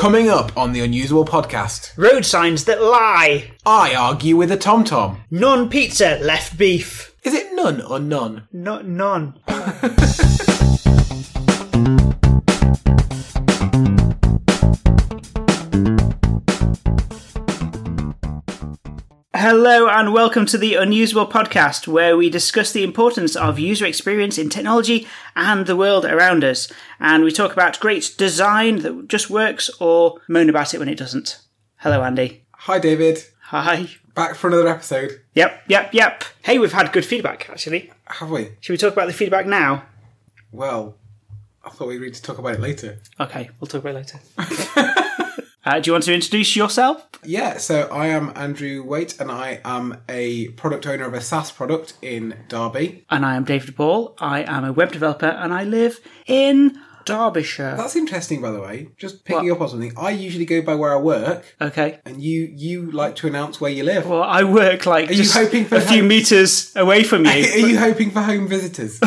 Coming up on the Unusable Podcast, Road signs that lie. I argue with a tom tom. Non pizza, left beef. Is it none or none? Not none. Hello and welcome to the Unusable Podcast, where we discuss the importance of user experience in technology and the world around us. And we talk about great design that just works or moan about it when it doesn't. Hello, Andy. Hi, David. Hi. Back for another episode. Yep, yep, yep. Hey, we've had good feedback, actually. Have we? Should we talk about the feedback now? Well, I thought we agreed to talk about it later. Okay, we'll talk about it later. uh, do you want to introduce yourself? Yeah, so I am Andrew Waite, and I am a product owner of a SaaS product in Derby. And I am David Ball. I am a web developer and I live in Derbyshire. That's interesting, by the way. Just picking What? up on something. I usually go by where I work, Okay. and you you like to announce where you live. Well, I work like you just hoping for a few help? meters away from you. Are you hoping for home visitors?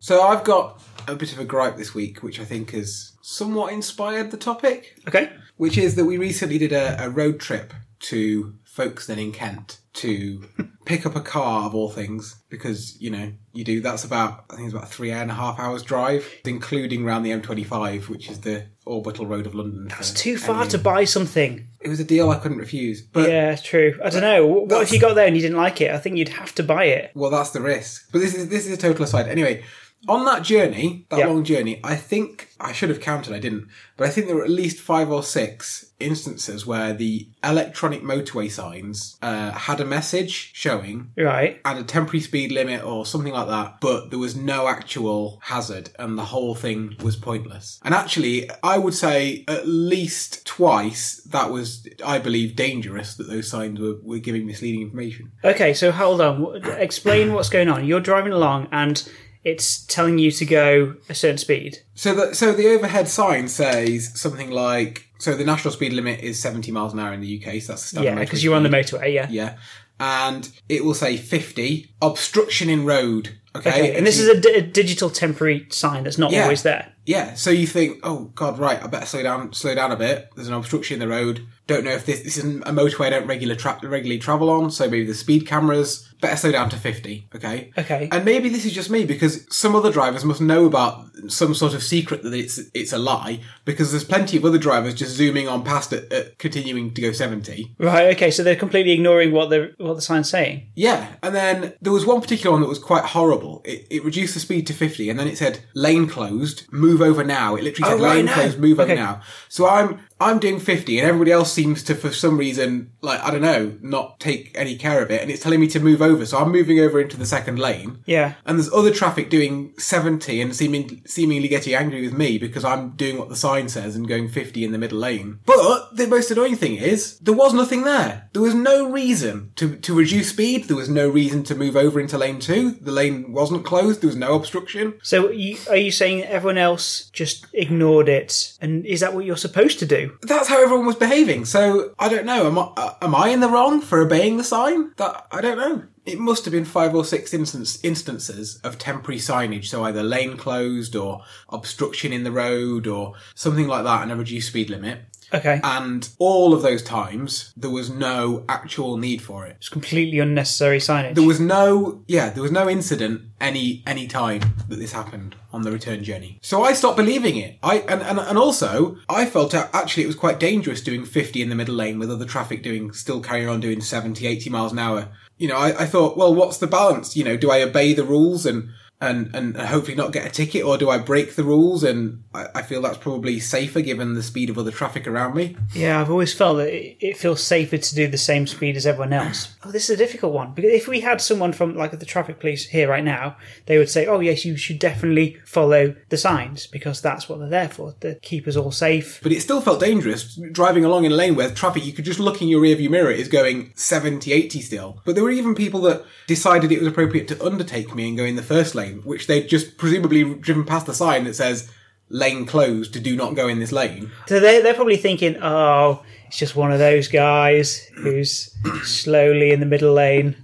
so I've got a bit of a gripe this week, which I think has somewhat inspired the topic, okay. which is that we recently did a, a road trip to Folkestone in Kent to pick up a car of all things because you know you do that's about I think it's about three and a half hours drive, including around the M25, which is the orbital road of London. It's too far to buy something. It was a deal I couldn't refuse, but Yeah, it's true. I don't know. What if you got there and you didn't like it? I think you'd have to buy it. Well, that's the risk. But this is this is a total aside. Anyway, on that journey, that Yeah. long journey, I think I should have counted. I didn't, but I think there were at least five or six instances where the electronic motorway signs uh, had a message showing Right. and a temporary speed limit or something like that, but there was no actual hazard and the whole thing was pointless. And actually, I would say at least twice that was, I believe, dangerous that those signs were, were giving misleading information. Okay, so hold on. Explain what's going on. You're driving along and it's telling you to go a certain speed. So the so the overhead sign says something like so the national speed limit is 70 miles an hour in the UK, so that's the standard. Yeah, because you're on the motorway, yeah. yeah, and it will say 50 obstruction in road. Okay, Okay, and this is a, digital temporary sign that's not Yeah. always there. yeah. So you think, oh god, right, I better slow down, slow down a bit. There's an obstruction in the road. Don't know if this this isn't a motorway I don't regular tra- regularly travel on. So maybe the speed cameras better slow down to 50. Okay. Okay. And maybe this is just me because some other drivers must know about some sort of secret that it's it's a lie because there's plenty of other drivers just zooming on past it, at continuing to go 70. Right. Okay. So they're completely ignoring what the what the sign's saying. Yeah, and then there was one particular one that was quite horrible. It, it reduced the speed to 50 and then it said lane closed, move over now. It literally Oh, said right, lane no. closed, move over now. So I'm I'm doing 50 and everybody else seems to for some reason like I don't know, not take any care of it and it's telling me to move over. So I'm moving over into the second lane. Yeah. And there's other traffic doing 70 and seeming, seemingly getting angry with me because I'm doing what the sign says and going 50 in the middle lane. But the most annoying thing is, there was nothing there. There was no reason to, to reduce speed. There was no reason to move over into lane two. The lane wasn't closed. There was no obstruction. So you, are you saying everyone else just ignored it? And is that what you're supposed to do? That's how everyone was behaving. So I don't know. Am I, uh, am I in the wrong for obeying the sign? That I don't know. It must have been five or six instance, instances of temporary signage, so either lane closed or obstruction in the road or something like that, and a reduced speed limit. Okay. And all of those times, there was no actual need for it. it's completely unnecessary signage. There was no, yeah, there was no incident any any time that this happened on the return journey. So I stopped believing it. I and and, and also I felt a- actually it was quite dangerous doing 50 in the middle lane with other traffic doing still carrying on doing 70, 80 miles an hour. You know, I, I thought, well, what's the balance? You know, do I obey the rules and and and hopefully not get a ticket, or do I break the rules? And I, I feel that's probably safer given the speed of other traffic around me. Yeah, I've always felt that it, it feels safer to do the same speed as everyone else. Oh, this is a difficult one because if we had someone from like the traffic police here right now, they would say, "Oh yes, you should definitely follow the signs because that's what they're there for to keep us all safe." But it still felt dangerous driving along in a lane where traffic, you could just look in your rearview mirror, is going 70, 80 still. But there were even people that decided it was appropriate to undertake me and go in the first lane, which they'd just presumably driven past the sign that says lane closed to do not go in this lane. So they they're probably thinking, "Oh, it's just one of those guys who's slowly in the middle lane."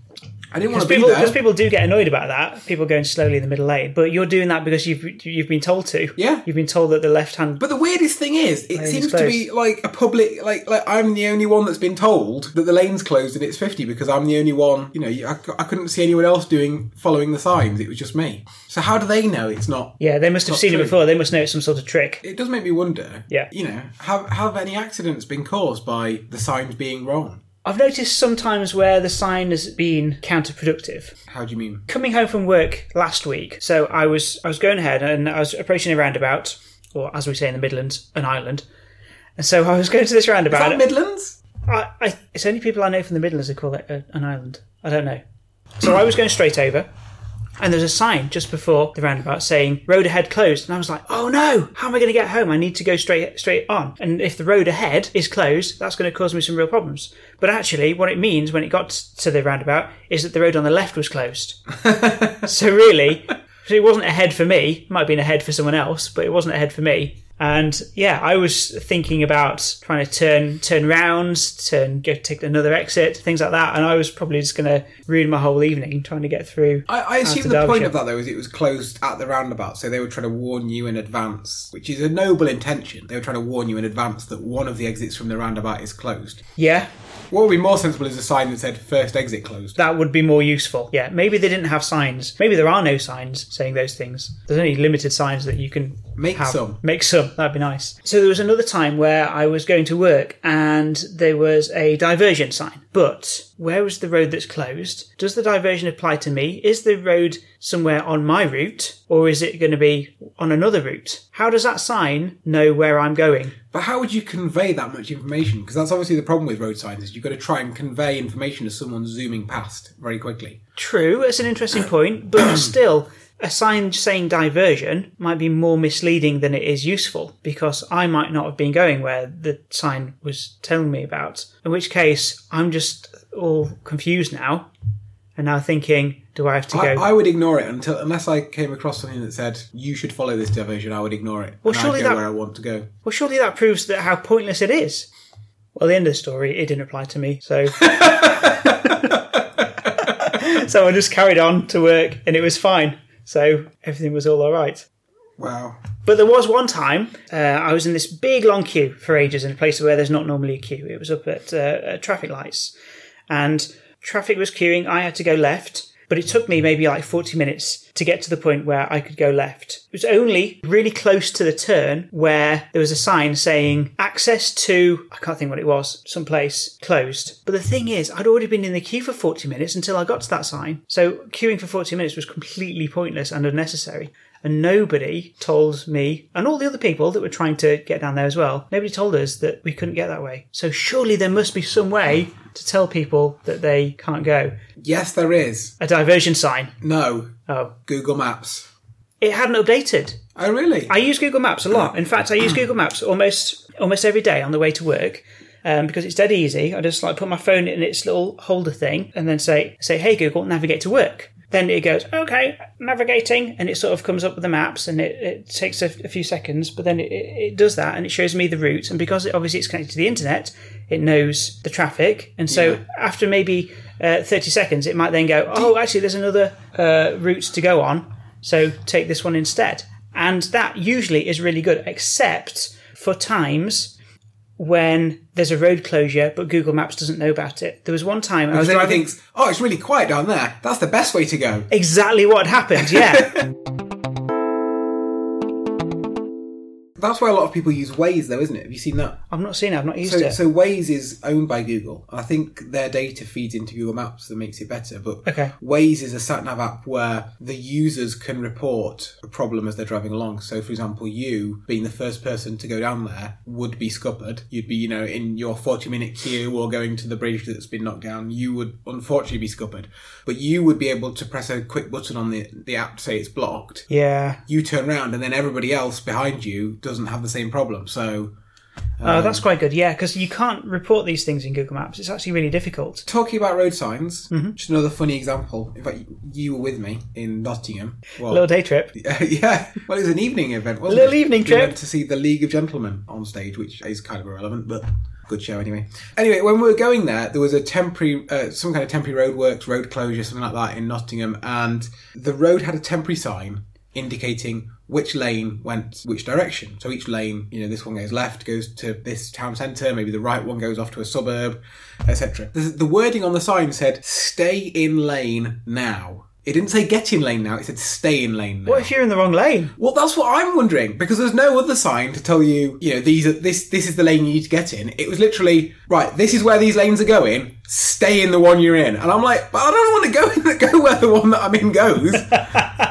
I didn't want to be there. because people do get annoyed about that. People going slowly in the middle lane, but you're doing that because you've you've been told to. Yeah. you've been told that the left hand. But the weirdest thing is, it seems to be like a public, like like I'm the only one that's been told that the lane's closed and it's fifty because I'm the only one. You know, I, I couldn't see anyone else doing following the signs. It was just me. So how do they know it's not? Yeah, they must have seen true. it before. They must know it's some sort of trick. It does make me wonder. Yeah. You know, have have any accidents been caused by the signs being wrong? I've noticed sometimes where the sign has been counterproductive. How do you mean? Coming home from work last week, so I was I was going ahead and I was approaching a roundabout, or as we say in the Midlands, an island. And so I was going to this Is roundabout. that Midlands? I, I, it's only people I know from the Midlands who call it a, an island. I don't know. So I was going straight over, and there's a sign just before the roundabout saying "road ahead closed," and I was like, "Oh no! How am I going to get home? I need to go straight straight on." And if the road ahead is closed, that's going to cause me some real problems. But actually, what it means when it got to the roundabout is that the road on the left was closed. so really, it wasn't ahead for me. It might have been ahead for someone else, but it wasn't ahead for me. And yeah, I was thinking about trying to turn turn round, turn go take another exit, things like that. And I was probably just going to ruin my whole evening trying to get through. I, I assume the point of that though is it was closed at the roundabout, so they were trying to warn you in advance, which is a noble intention. They were trying to warn you in advance that one of the exits from the roundabout is closed. Yeah, What would be more sensible is a sign that said first exit closed. that would be more useful. Yeah, maybe they didn't have signs. Maybe there are no signs saying those things. There's only limited signs that you can Make have. some. Make some. That'd be nice. So there was another time where I was going to work and there was a diversion sign. But where was the road that's closed? Does the diversion apply to me? Is the road somewhere on my route or is it going to be on another route? How does that sign know where I'm going? But how would you convey that much information? Because that's obviously the problem with road signs is you've got to try and convey information to someone zooming past very quickly. True, it's an interesting point, but still, a sign saying diversion might be more misleading than it is useful because I might not have been going where the sign was telling me about. In which case, I'm just all confused now and now thinking, do I have to I, go? I would ignore it until unless I came across something that said you should follow this diversion. I would ignore it. Well, and surely that- where I want to go. well, surely that proves that how pointless it is. Well, the end of the story, it didn't apply to me, so. so I just carried on to work and it was fine. So everything was all alright. Wow. But there was one time uh, I was in this big long queue for ages in a place where there's not normally a queue. It was up at, uh, at traffic lights, and traffic was queuing. I had to go left, but it took me maybe like 40 minutes to get to the point where I could go left. It was only really close to the turn where there was a sign saying access to I can't think what it was, someplace closed. But the thing is, I'd already been in the queue for 40 minutes until I got to that sign. So queuing for 40 minutes was completely pointless and unnecessary and nobody told me and all the other people that were trying to get down there as well nobody told us that we couldn't get that way so surely there must be some way to tell people that they can't go Yes, there is. a diversion sign No. oh Google Maps. it hadn't updated Oh, really? i use google maps a lot in fact i use google maps almost almost every day on the way to work um, because it's dead easy i just like put my phone in its little holder thing and then say say hey google navigate to work then it goes okay navigating and it sort of comes up with the maps and it, it takes a, a few seconds but then it, it, does that and it shows me the route and because it, obviously it's connected to the internet it knows the traffic and so Yeah. after maybe uh, 30 seconds it might then go oh actually there's another uh, route to go on so take this one instead and that usually is really good except for times when there's a road closure but google maps doesn't know about it there was one time i was Because then he driving thinks, oh, it's really quiet down there. That's the best way to go. exactly what happened yeah That's why a lot of people use Waze, though, isn't it? Have you seen that? i've not seen it i've not used So, it so Waze is owned by Google. I think their data feeds into Google Maps that makes it better. But Okay. Waze is a sat nav app where the users can report a problem as they're driving along. So, for example, you being the first person to go down there would be scuppered. You'd be, you know, in your forty-minute queue or going to the bridge that's been knocked down. You would unfortunately be scuppered, but you would be able to press a quick button on the the app to say it's blocked. yeah You turn around, and then everybody else behind you doesn't have the same problem. So. Oh, that's quite good. Yeah, because you can't report these things in Google Maps. It's actually really difficult. Talking about road signs, just another funny example. In fact, you were with me in Nottingham. Well, Little day trip. yeah, well, it was an evening event, wasn't Little it? evening we trip. went to see the League of Gentlemen on stage, which is kind of irrelevant, but good show anyway. Anyway, when we were going there, there was a temporary, uh, some kind of temporary roadworks, road closure, something like that in Nottingham, and the road had a temporary sign indicating which lane went which direction. So each lane, you know, this one goes left, goes to this town centre, maybe the right one goes off to a suburb, etc. The, the wording on the sign said, stay in lane now. It didn't say get in lane now, it said stay in lane now. What if you're in the wrong lane? Well, that's what I'm wondering because there's no other sign to tell you, you know, these are this this is the lane you need to get in. It was literally right. This is where these lanes are going. Stay in the one you're in, and I'm like, but I don't want to go in go where the one that I'm in goes.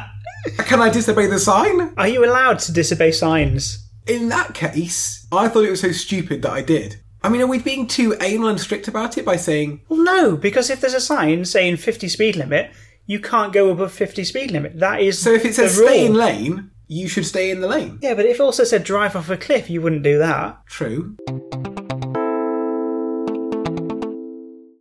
Can I disobey the sign? Are you allowed to disobey signs? In that case, I thought it was so stupid that I did. I mean, are we being too anal and strict about it by saying, Well, no, because if there's a sign saying 50 speed limit, you can't go above 50 speed limit. That is so if it says stay in lane, you should stay in the lane? Yeah, but if it also said drive off a cliff, you wouldn't do that. True.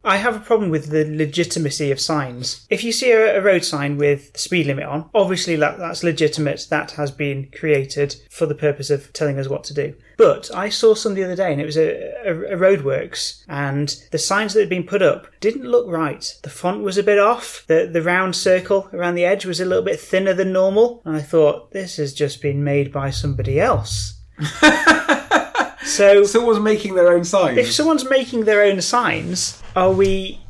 I have a problem with the legitimacy of signs. If you see a, a road sign with speed limit on, obviously that, that's legitimate. That has been created for the purpose of telling us what to do. But I saw some the other day, and it was a, a, a roadworks, and the signs that had been put up didn't look right. The font was a bit off. The the round circle around the edge was a little bit thinner than normal, and I thought this has just been made by somebody else. so Someone's making their own signs. if someone's making their own signs, are we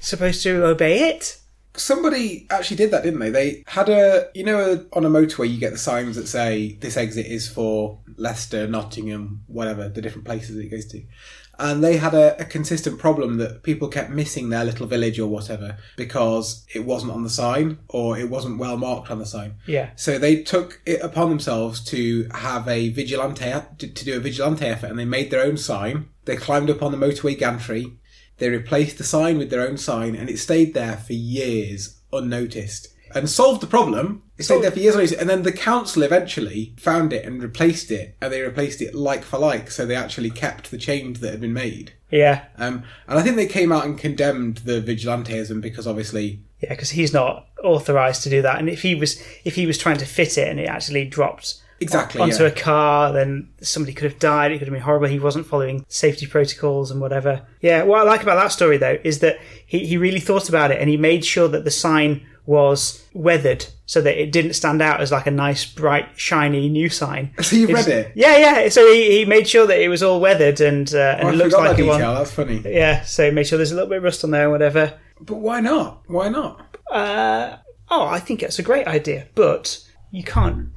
supposed to obey it? Somebody actually did that, didn't they? They had a, you know, on a motorway you get the signs that say this exit is for Leicester, Nottingham, whatever, the different places it goes to. And they had a, a consistent problem that people kept missing their little village or whatever because it wasn't on the sign or it wasn't well marked on the sign. Yeah. So they took it upon themselves to have a vigilante, to, to do a vigilante effort and they made their own sign. They climbed up on the motorway gantry. They replaced the sign with their own sign and it stayed there for years unnoticed and solved the problem. It stayed there for years and years, And then the council eventually found it and replaced it and they replaced it like for like. So they actually kept the change that had been made. Yeah. Um, and I think they came out and condemned the vigilanteism because obviously Yeah, because he's not authorized to do that. And if he was, if he was trying to fit it and it actually dropped Exactly, onto yeah. a car, then somebody could have died. It could have been horrible. He wasn't following safety protocols and whatever. Yeah, what I like about that story though is that he, he really thought about it and he made sure that the sign was weathered so that it didn't stand out as like a nice, bright, shiny new sign. So you've read it? Yeah, yeah. So he, he made sure that it was all weathered and uh, and Oh, it looks like that it detail. was. That's funny. Yeah, so make sure there's a little bit of rust on there and whatever. But why not? Why not? Uh, oh, I think it's a great idea, but you can't.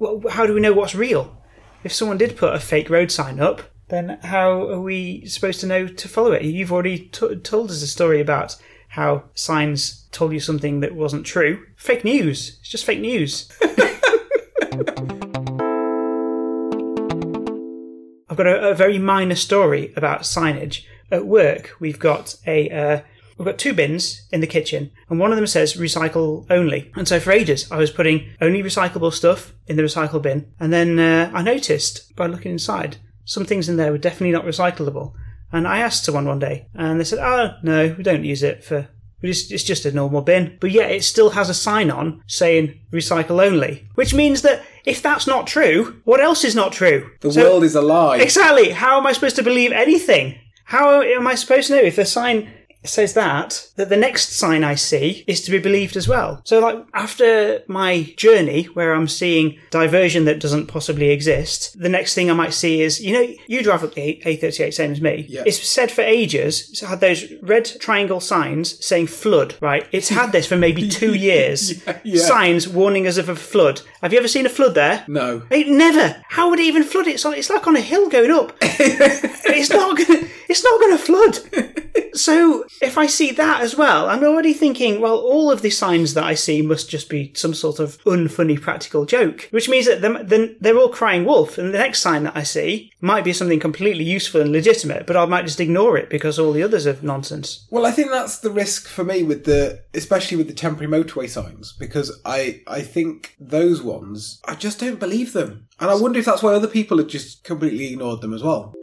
Well, how do we know what's real? If someone did put a fake road sign up, then how are we supposed to know to follow it? You've already t- told us a story about how signs told you something that wasn't true. Fake news. It's just fake news. I've got a, a very minor story about signage. At work, we've got a uh, we've got two bins in the kitchen, and one of them says recycle only. And so for ages, I was putting only recyclable stuff in the recycle bin, and then uh, I noticed by looking inside some things in there were definitely not recyclable. And I asked someone one day, and they said, "Oh no, we don't use it for." we just- It's just a normal bin, but yet it still has a sign on saying recycle only, which means that if that's not true, what else is not true? The So- world is a lie. Exactly. How am I supposed to believe anything? How am I supposed to know if the sign says that, that the next sign I see is to be believed as well? So, like, after my journey where I'm seeing diversion that doesn't possibly exist, the next thing I might see is, you know, you drive up the A- A38, same as me. Yeah. It's said for ages, it's had those red triangle signs saying flood, right? It's had this for maybe two years. Yeah, yeah. Signs warning us of a flood. Have you ever seen a flood there? No. It never. How would it even flood? It's like it's like on a hill going up. it's not gonna. It's not gonna flood. So if I see that as well, I'm already thinking, well, all of the signs that I see must just be some sort of unfunny practical joke, which means that then they're all crying wolf, and the next sign that I see might be something completely useful and legitimate, but I might just ignore it because all the others are nonsense. Well, I think that's the risk for me with the, especially with the temporary motorway signs, because I, I think those ones ones, I just don't believe them. And I wonder if that's why other people have just completely ignored them as well.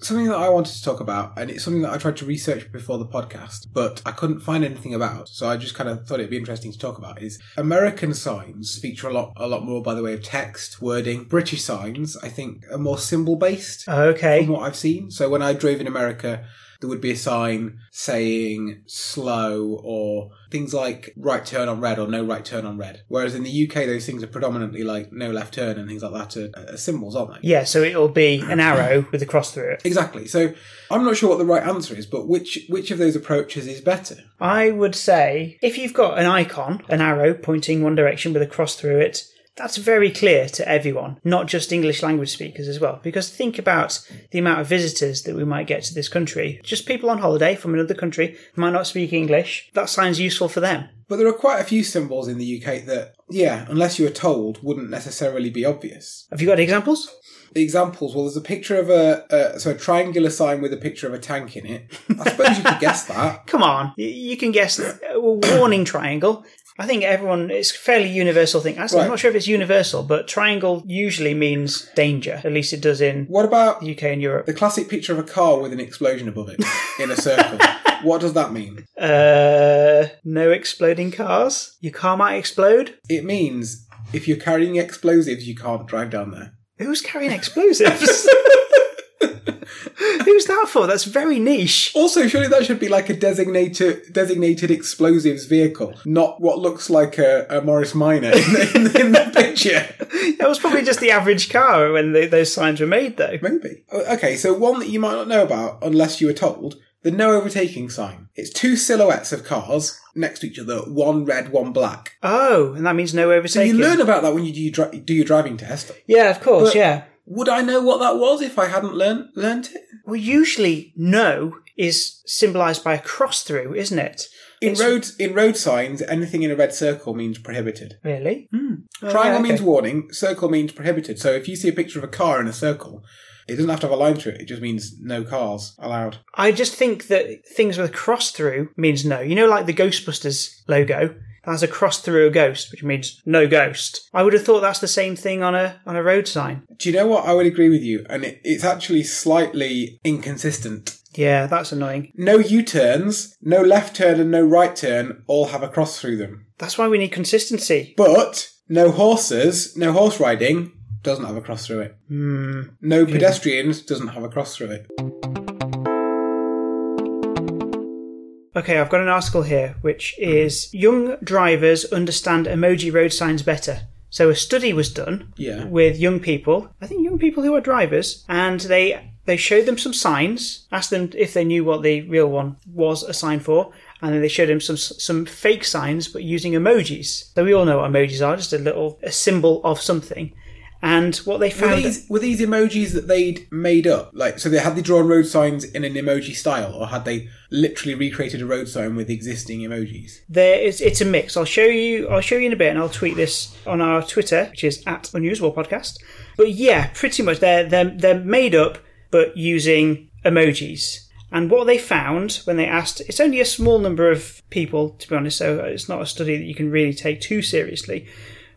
Something that I wanted to talk about, and it's something that I tried to research before the podcast, but I couldn't find anything about. So I just kind of thought it'd be interesting to talk about. Is American signs feature a lot, a lot more by the way of text, wording. British signs, I think, are more symbol based Okay. from what I've seen. So when I drove in America, there would be a sign saying slow or things like right turn on red or no right turn on red. Whereas in the UK, those things are predominantly like no left turn and things like that are, are symbols, aren't they? Yeah, so it'll be an arrow with a cross through it. Exactly. So I'm not sure what the right answer is, but which which of those approaches is better? I would say if you've got an icon, an arrow pointing one direction with a cross through it, that's very clear to everyone, not just English language speakers as well. Because think about the amount of visitors that we might get to this country. Just people on holiday from another country might not speak English. That sign's useful for them. But there are quite a few symbols in the UK that, yeah, unless you were told, wouldn't necessarily be obvious. Have you got examples? The examples, well, there's a picture of a, a so a triangular sign with a picture of a tank in it. I suppose you could guess that. Come on, you can guess a warning triangle. I think everyone, it's a fairly universal thing. Actually, I'm Right. not sure if it's universal, but triangle usually means danger. At least it does in What about the UK and Europe. the classic picture of a car with an explosion above it in a circle? what does that mean? Uh, no exploding cars. Your car might explode. It means if you're carrying explosives, you can't drive down there. Who's carrying explosives? That for? That's very niche. Also, surely that should be like a designated designated explosives vehicle, not what looks like a, a Morris Minor in the, in, the, in the picture. That was probably just the average car when the, those signs were made, though. Maybe. Oh, okay, so one that you might not know about unless you were told. The no overtaking sign. It's two silhouettes of cars next to each other, one red, one black. Oh, and that means no overtaking. So you learn about that when you do, your dri- do your driving test. yeah, of course, But- yeah. Would I know what that was if I hadn't learned learnt it? Well, usually no is symbolised by a cross through, isn't it? In It's- roads, in road signs, anything in a red circle means prohibited. Really? Hmm. Oh, Triangle yeah, okay. means warning, circle means prohibited. So if you see a picture of a car in a circle, it doesn't have to have a line through it. It just means no cars allowed. I just think that things with a cross through means no. You know, like the Ghostbusters logo has a cross through a ghost, which means no ghost. I would have thought that's the same thing on a on a road sign. Do you know what? I would agree with you, and it, it's actually slightly inconsistent. Yeah, that's annoying. No U turns, no left turn, and no right turn all have a cross through them. That's why we need consistency. But no horses, no horse riding doesn't have a cross through it. Hmm. No pedestrians doesn't have a cross through it. Okay, I've got an article here which is young drivers understand emoji road signs better. So a study was done Yeah. with young people, I think young people who are drivers, and they they showed them some signs, asked them if they knew what the real one was a sign for, and then they showed them some some fake signs but using emojis. So we all know what emojis are, just a little a symbol of something. And what they Were found these, were these emojis that they'd made up? Like, so they had they drawn road signs in an emoji style, or had they literally recreated a road sign with existing emojis? there is it's a mix. I'll show you I'll show you in a bit and I'll tweet this on our Twitter, which is at unusable podcast. But yeah, pretty much they're they're they're made up but using emojis. And what they found when they asked it's only a small number of people, to be honest, so it's not a study that you can really take too seriously.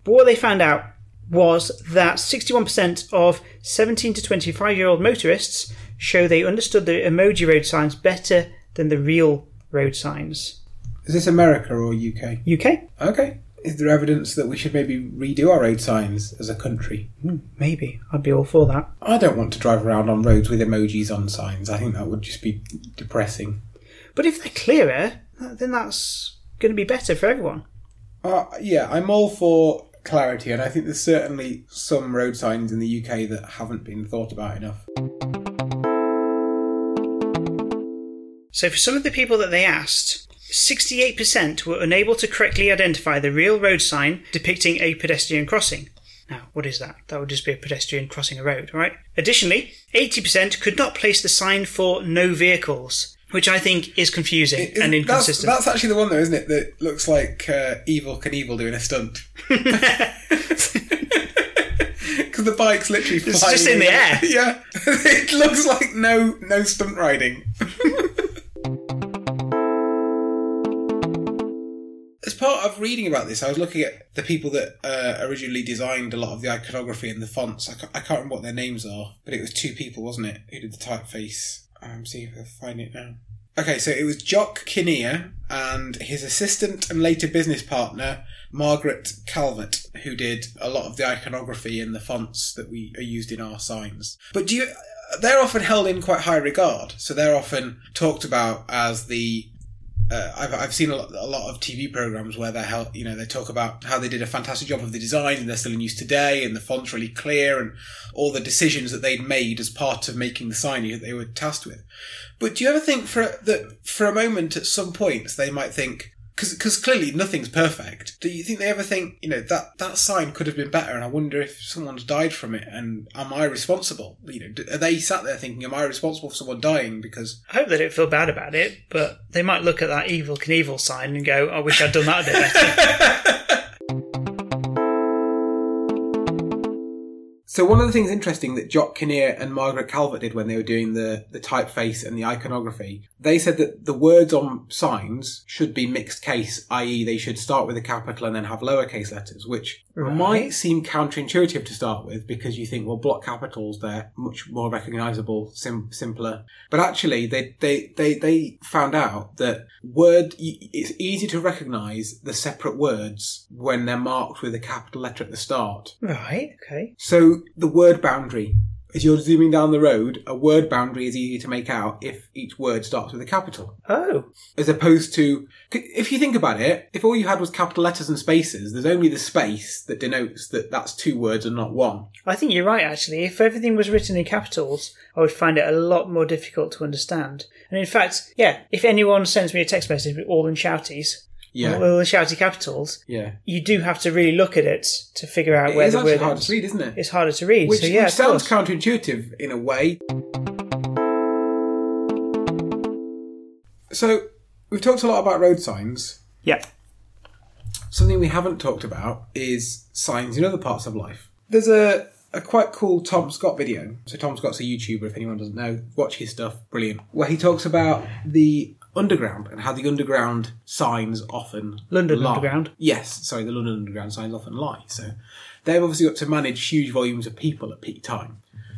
But what they found out was that 61% of 17 to 25 year old motorists show they understood the emoji road signs better than the real road signs. Is this America or UK? UK? Okay. Is there evidence that we should maybe redo our road signs as a country? Maybe. I'd be all for that. I don't want to drive around on roads with emojis on signs. I think that would just be depressing. But if they're clearer, then that's going to be better for everyone. Uh, yeah, I'm all for clarity, and I think there's certainly some road signs in the UK that haven't been thought about enough. So, for some of the people that they asked, 68% were unable to correctly identify the real road sign depicting a pedestrian crossing. Now, what is that? That would just be a pedestrian crossing a road, right? Additionally, 80% could not place the sign for no vehicles, which I think is confusing Is- and inconsistent. that's actually the one, though, isn't it? That looks like uh, Evel Knievel doing a stunt. Because the bike's literally It's just in the air. Yeah, it looks like no no stunt riding. As part part of reading about this, I was looking at the people that uh, originally designed a lot of the iconography and the fonts. I can't, I can't remember what their names are, but it was two people, wasn't it, who did the typeface? I'm seeing if I find it now. Okay, so it was Jock Kinneir and his assistant and later business partner, Margaret Calvert, who did a lot of the iconography and the fonts that we are used in our signs. But do you, they're often held in quite high regard. So they're often talked about as the uh, I've, I've seen a lot, a lot of TV programs where they help, you know, they talk about how they did a fantastic job of the design and they're still in use today and the font's really clear and all the decisions that they'd made as part of making the sign that they were tasked with. But do you ever think for that for a moment at some points they might think, because clearly nothing's perfect. Do you think they ever think, you know, that that sign could have been better, and I wonder if someone's died from it, and am I responsible? You know, are they sat there thinking, am I responsible for someone dying because? I hope they don't feel bad about it, but they might look at that Evel Knievel sign and go, I wish I'd done that a bit better. So one of the things interesting that Jock Kinneir and Margaret Calvert did when they were doing the, the typeface and the iconography, they said that the words on signs should be mixed case, i.e. they should start with a capital and then have lowercase letters, which Right. might seem counterintuitive to start with because you think, well, block capitals, they're much more recognizable, sim- simpler. But actually, they, they, they, they found out that word, it's easy to recognize the separate words when they're marked with a capital letter at the start. right, okay. So the word boundary, as you're zooming down the road, a word boundary is easy to make out if each word starts with a capital. Oh, As opposed to, if you think about it, if all you had was capital letters and spaces, there's only the space that denotes that that's two words and not one. I think you're right, actually. If everything was written in capitals, I would find it a lot more difficult to understand. And in fact, yeah, if anyone sends me a text message with all in shouties, Yeah. all the shouty capitals, Yeah. you do have to really look at it to figure out It where is the word hard to read, isn't it? It's harder to read. Which, so yeah, which sounds course. counterintuitive in a way. So, we've talked a lot about road signs. yeah. Something we haven't talked about is signs in other parts of life. There's a, a quite cool Tom Scott video. So Tom Scott's a YouTuber, if anyone doesn't know. Watch his stuff, brilliant. Where he talks about the underground and how the underground signs often London lie. Underground. Yes, sorry, the London Underground signs often lie. So they've obviously got to manage huge volumes of people at peak time.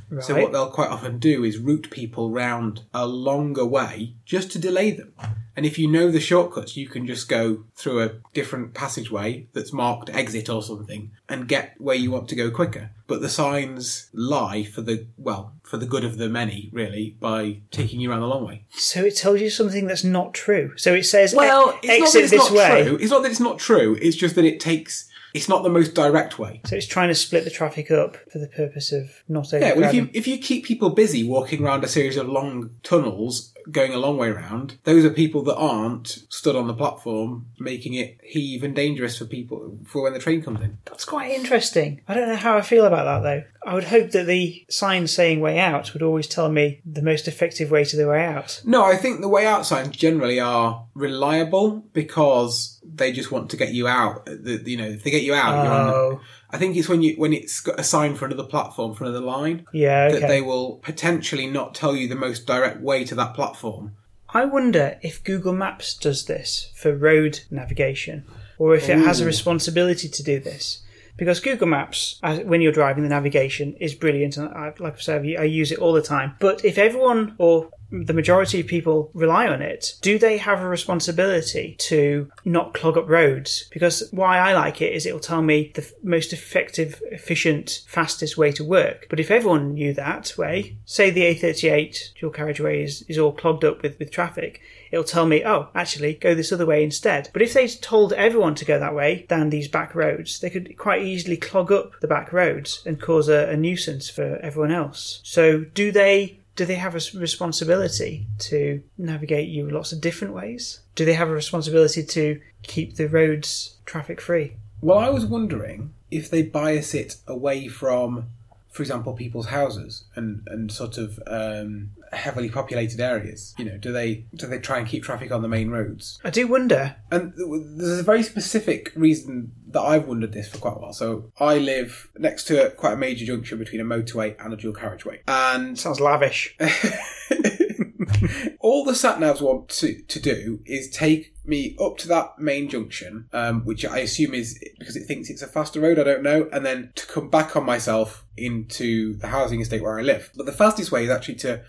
Right. So what they'll quite often do is route people round a longer way just to delay them. And if you know the shortcuts, you can just go through a different passageway that's marked exit or something and get where you want to go quicker. But the signs lie for the well, for the good of the many, really, by taking you around the long way. So it tells you something that's not true. So it says Well, e- it's not that it's this not way. true. It's not that it's not true. It's just that it takes. It's not the most direct way. So it's trying to split the traffic up for the purpose of not Yeah, well, if you if you keep people busy walking around a series of long tunnels, going a long way round, those are people that aren't stood on the platform, making it heave and dangerous for people for when the train comes in. That's quite interesting. I don't know how I feel about that though. I would hope that the sign saying way out would always tell me the most effective way to the way out. No, I think the way out signs generally are reliable because they just want to get you out. The, you know, if they get you out, you're on the, Oh, I think it's when you when it's got a sign for another platform for another line yeah, that they will potentially not tell you the most direct way to that platform. I wonder if Google Maps does this for road navigation or if it has a responsibility to do this. Because Google Maps, as, when you're driving, the navigation is brilliant, and I, like I said, I use it all the time. But if everyone or the majority of people rely on it, do they have a responsibility to not clog up roads? Because why I like it is it will tell me the most effective, efficient, fastest way to work. But if everyone knew that way, say the A38 dual carriageway is, is all clogged up with, with traffic, it'll tell me, oh, actually, go this other way instead. But if they told everyone to go that way down these back roads, they could quite easily clog up the back roads and cause a, a nuisance for everyone else. So do they do they have a responsibility to navigate you lots of different ways? Do they have a responsibility to keep the roads traffic free? Well, I was wondering if they bias it away from, for example, people's houses and, and sort of um, heavily populated areas. You know, do they do they try and keep traffic on the main roads? I do wonder. And there's a very specific reason that I've wondered this for quite a while. So I live next to quite a major junction between a motorway and a dual carriageway, and Sounds lavish. All the sat navs want to, to do is take me up to that main junction, um, which I assume is because it thinks it's a faster road, I don't know, and then to come back on myself into the housing estate where I live. But the fastest way is actually to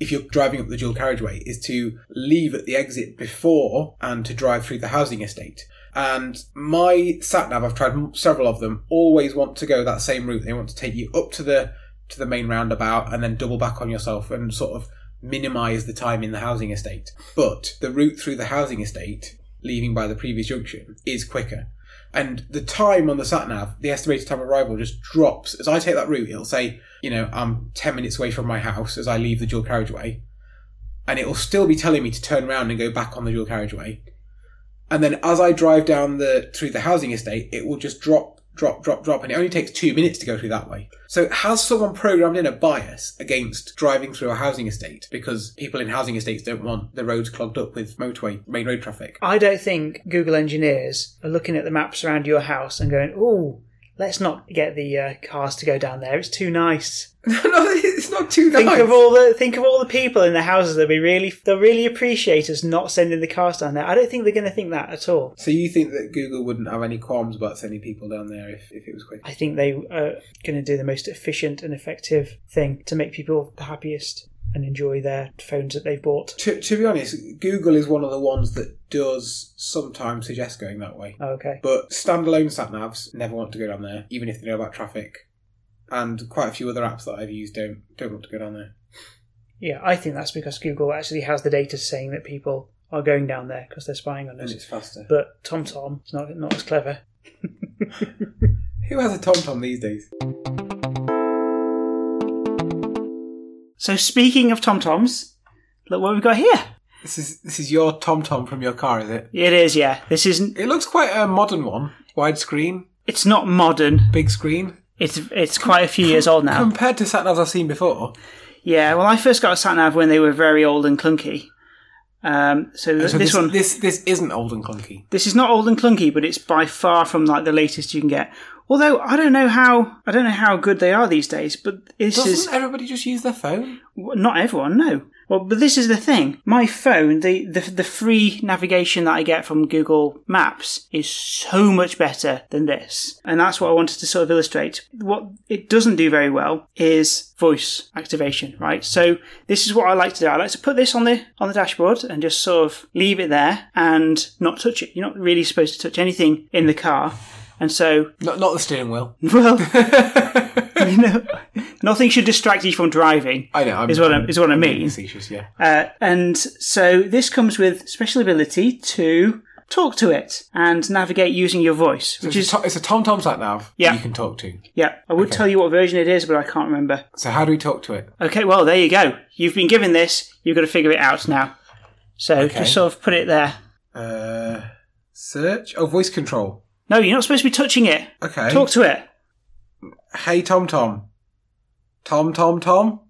if you're driving up the dual carriageway, is to leave at the exit before and to drive through the housing estate. And my sat nav, I've tried several of them, always want to go that same route. They want to take you up to the to the main roundabout and then double back on yourself and sort of minimize the time in the housing estate. But the route through the housing estate, leaving by the previous junction, is quicker. And the time on the sat nav, the estimated time of arrival just drops. As I take that route, it'll say, you know, I'm 10 minutes away from my house as I leave the dual carriageway. And it'll still be telling me to turn around and go back on the dual carriageway. And then as I drive down the, through the housing estate, it will just drop, drop, drop, drop. And it only takes two minutes to go through that way. So has someone programmed in a bias against driving through a housing estate because people in housing estates don't want the roads clogged up with motorway, main road traffic? I don't think Google engineers are looking at the maps around your house and going, "Oh, let's not get the uh, cars to go down there. It's too nice." no, it's not too Think nice. of all the think of all the people in the houses that be really they'll really appreciate us not sending the cars down there. I don't think they're going to think that at all. So you think that Google wouldn't have any qualms about sending people down there if, if it was quick? I think they are going to do the most efficient and effective thing to make people the happiest and enjoy their phones that they've bought. To, to be honest, Google is one of the ones that does sometimes suggest going that way. Okay. But standalone sat navs never want to go down there, even if they know about traffic. And quite a few other apps that I've used don't don't want to go down there. Yeah, I think that's because Google actually has the data saying that people are going down there because they're spying on And us. it's faster. But TomTom is not not as clever. Who has a TomTom these days? So speaking of TomToms, look what we've got here. This is this is your TomTom from your car, is it? It is, yeah. This isn't. It looks quite a modern one. Widescreen, It's not modern. big screen. It's it's quite a few years old now. Compared to sat navs I've seen before. Yeah. Well, I first got a sat nav when they were very old and clunky. Um, so, th- So this, one, this this isn't old and clunky. this is not old and clunky, but it's by far from like the latest you can get. Although I don't know how I don't know how good they are these days, but this is Doesn't is everybody just use their phone? Not everyone, no. Well, but this is the thing. My phone, the, the the free navigation that I get from Google Maps is so much better than this, and that's what I wanted to sort of illustrate. What it doesn't do very well is voice activation, right? So this is what I like to do. I like to put this on the on the dashboard and just sort of leave it there and not touch it. You're not really supposed to touch anything in the car, and so Not not the steering wheel. well, you know, nothing should distract you from driving. I know. I'm, Is what I- I'm- is what I mean. Facetious, yeah. Uh, and so this comes with special ability to talk to it and navigate using your voice, So which it's, is a to- it's a TomTom sat nav Yeah. you can talk to. yeah. I would tell you what version it is, but I can't remember. So how do we talk to it? Okay, well there you go. You've been given this. You've got to figure it out now. So Okay. just sort of put it there. Uh, search. Oh, voice control. No, you're not supposed to be touching it. Okay. Talk to it. Hey Tom Tom. Tom Tom Tom.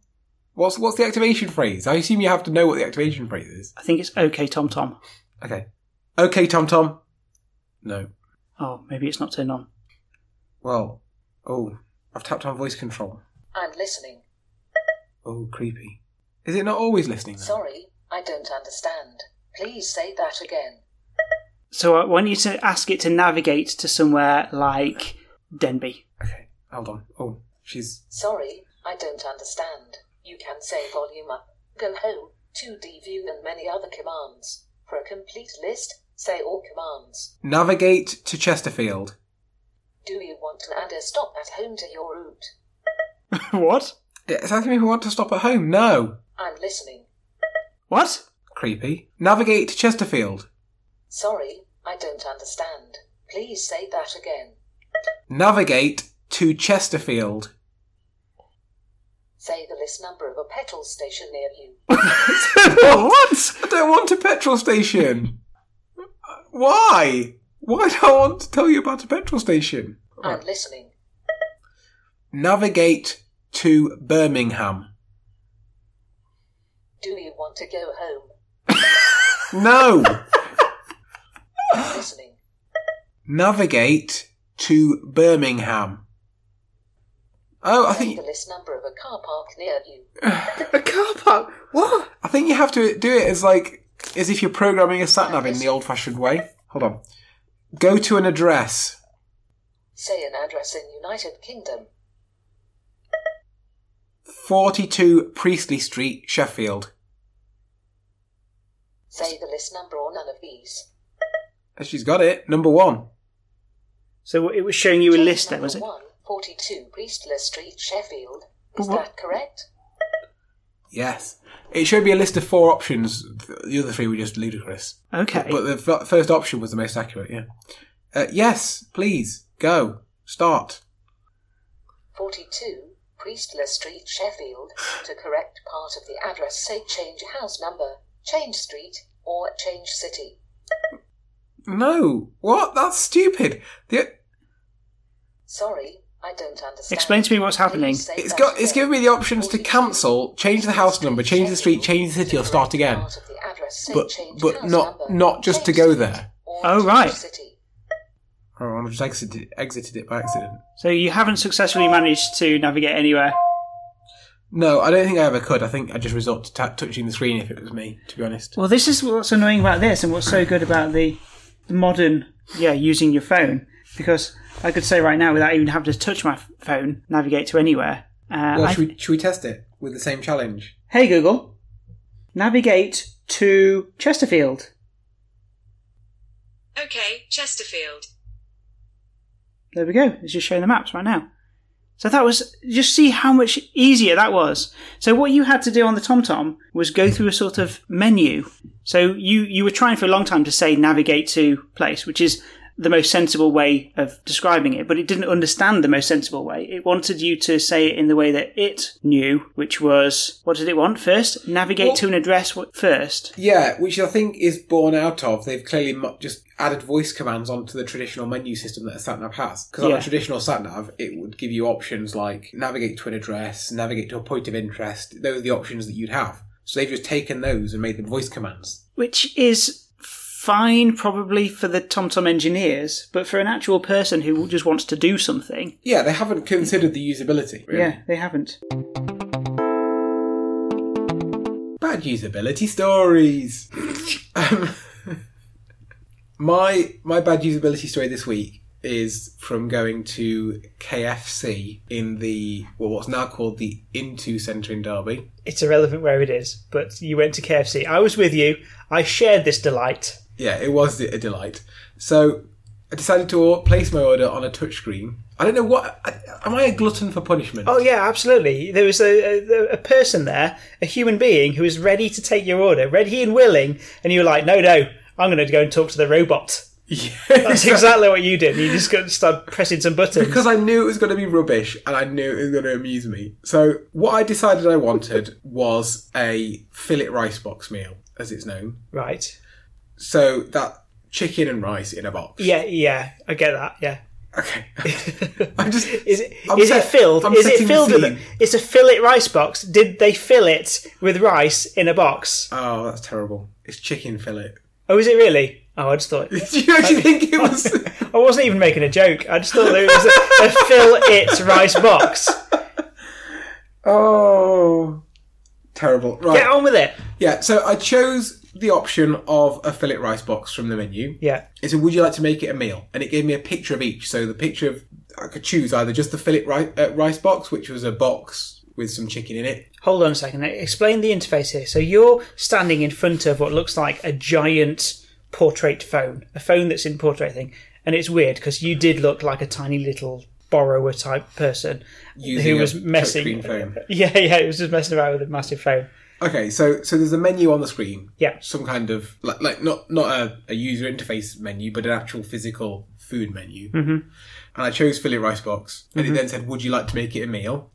What's what's the activation phrase? I assume you have to know what the activation phrase is. I think it's okay, Tom Tom. Okay. Okay, Tom Tom. No. Oh, maybe it's not turned on. Well. Oh, I've tapped on voice control. I'm listening. Oh, creepy. Is it not always listening? Then? Sorry, I don't understand. Please say that again. So uh, I want you to ask it to navigate to somewhere like Denby. Okay. Hold on. Oh, she's. Sorry, I don't understand. You can say volume up, go home, 2D view and many other commands. For a complete list, say all commands. Navigate to Chesterfield. Do you want to add a stop at home to your route? what? It's asking me if we want to stop at home. No. I'm listening. What? Creepy. Navigate to Chesterfield. Sorry, I don't understand. Please say that again. Navigate to Chesterfield. Say the list number of a petrol station near you. what? I don't want a petrol station. Why? Why do I want to tell you about a petrol station? I'm listening. Navigate to Birmingham. Do you want to go home? No. I'm listening. Navigate to Birmingham. Oh, I think the list number of a car park near you. A car park. What? I think you have to do it as like as if you're programming a sat nav in the old-fashioned way. Hold on. Go to an address. Say an address in United Kingdom. 42 Priestley Street, Sheffield. Say the list number or none of these. And she's got it. Number one. So it was showing you a list then, was it? One, 42 Priestley Street, Sheffield. Is what- that correct? Yes. It showed me a list of four options. The other three were just ludicrous. Okay. But the f- first option was the most accurate, yeah. Uh, yes, please. Go. Start. 42 Priestley Street, Sheffield. To correct part of the address, say change house number, change street, or change city. No. What? That's stupid. The, Sorry, I don't understand. Explain to me what's happening. Please say it's that got. It's again. giving me the options to cancel, change the house number, change the street, change the city, or start again. Part of the address, say But but not not just to go there. Oh, right. City. Oh, I just exited exited it by accident. So you haven't successfully managed to navigate anywhere. No, I don't think I ever could. I think I just resort to ta touching the screen if it was me. To be honest. Well, this is what's annoying about this, and what's so good about the, the modern, yeah, using your phone. Because I could say right now, without even having to touch my phone, navigate to anywhere. Uh, Well, I- should we, should we test it with the same challenge? hey Google, navigate to Chesterfield. Okay, Chesterfield. There we go. It's just showing the maps right now. So that was just see how much easier that was. So what you had to do on the TomTom was go through a sort of menu. So you you were trying for a long time to say navigate to place, which is the most sensible way of describing it, but it didn't understand the most sensible way. It wanted you to say it in the way that it knew, which was what did it want first? Navigate to an address first. Yeah, which I think is born out of they've clearly just added voice commands onto the traditional menu system that a sat nav has. Because on Yeah. a traditional sat nav, it would give you options like navigate to an address, navigate to a point of interest. Those are the options that you'd have. So they've just taken those and made them voice commands. which is fine probably for the TomTom engineers, but for an actual person who just wants to do something, Yeah, they haven't considered the usability. Really. yeah, they haven't. Bad usability stories. um, my my bad usability story this week is from going to KFC in the well, what's now called the Intu Centre in Derby. It's irrelevant where it is, but you went to KFC. I was with you. I shared this delight. Yeah, it was a delight. So I decided to place my order on a touchscreen. I don't know what. Am I a glutton for punishment? Oh yeah, absolutely. There was a, a, a person there, a human being, who was ready to take your order, ready and willing, and you were like, "No, no, I'm going to go and talk to the robot." yeah. That's exactly what you did. You just got start pressing some buttons. because I knew it was going to be rubbish and I knew it was going to amuse me. So what I decided I wanted was a fillet rice box meal, as it's known. right. So that chicken and rice in a box. Yeah, yeah, I get that. Yeah. Okay. I'm just. Is it I'm is set- it filled? I'm is it filled with? scene. It's a fillet rice box. Did they fill it with rice in a box? Oh, that's terrible. It's chicken fillet. Oh, is it really? Oh, I just thought. Do you actually think it was? I wasn't even making a joke. I just thought it was a, a fill it rice box. oh, terrible. Right. Get on with it. Yeah. So I chose the option of a fillet rice box from the menu. Yeah. It said, "Would you like to make it a meal?" And it gave me a picture of each. So the picture of I could choose either just the fillet ri- uh, rice box, which was a box with some chicken in it. Hold on a second. Explain the interface here. So you're standing in front of what looks like a giant portrait phone, a phone that's in portrait thing, and it's weird because you did look like a tiny little borrower type person Using who was messing. phone. Yeah, yeah, it was just messing around with a massive phone. Okay, so so there's a menu on the screen. Yeah. Some kind of like like not not a, a user interface menu, but an actual physical food menu. Mm-hmm. And I chose fillet rice box, and Mm-hmm. it then said, "Would you like to make it a meal?"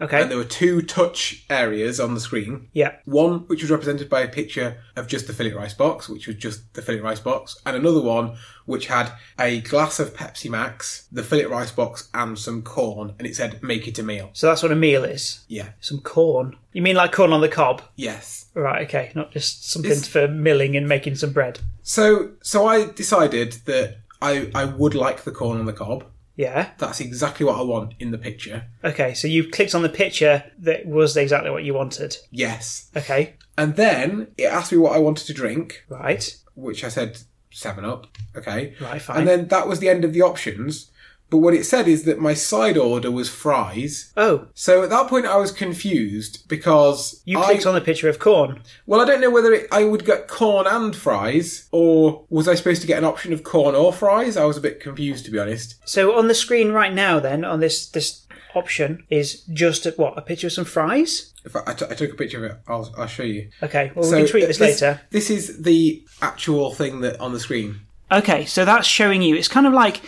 Okay. And there were two touch areas on the screen. yeah. One which was represented by a picture of just the fillet rice box, which was just the fillet rice box, and another one which had a glass of Pepsi Max, the fillet rice box, and some corn, and it said "Make it a meal." So that's what a meal is. Yeah. Some corn. You mean like corn on the cob? Yes. Right. Okay. Not just something It's- for milling and making some bread. So so I decided that I I would like the corn on the cob. Yeah. That's exactly what I want in the picture. Okay, so you clicked on the picture that was exactly what you wanted. Yes. Okay, And then it asked me what I wanted to drink, right, which I said 7 Up. Okay. right, fine. And then that was the end of the options. But what it said is that my side order was fries. oh, So at that point I was confused because you I, clicked on the picture of corn. Well, I don't know whether it, I would get corn and fries, or was I supposed to get an option of corn or fries? I was a bit confused, to be honest. So on the screen right now, then on this this option is just a, what a picture of some fries. If I, I, t- I took a picture of it, I'll, I'll show you. Okay, well we can tweet this, this later. This is the actual thing that on the screen. Okay, so that's showing you. It's kind of like